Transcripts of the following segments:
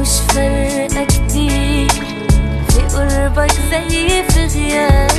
مش فارقة كتير. في قربك زي في غيابك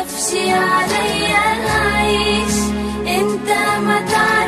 تخافش عليا اعيش انت ما تعرفني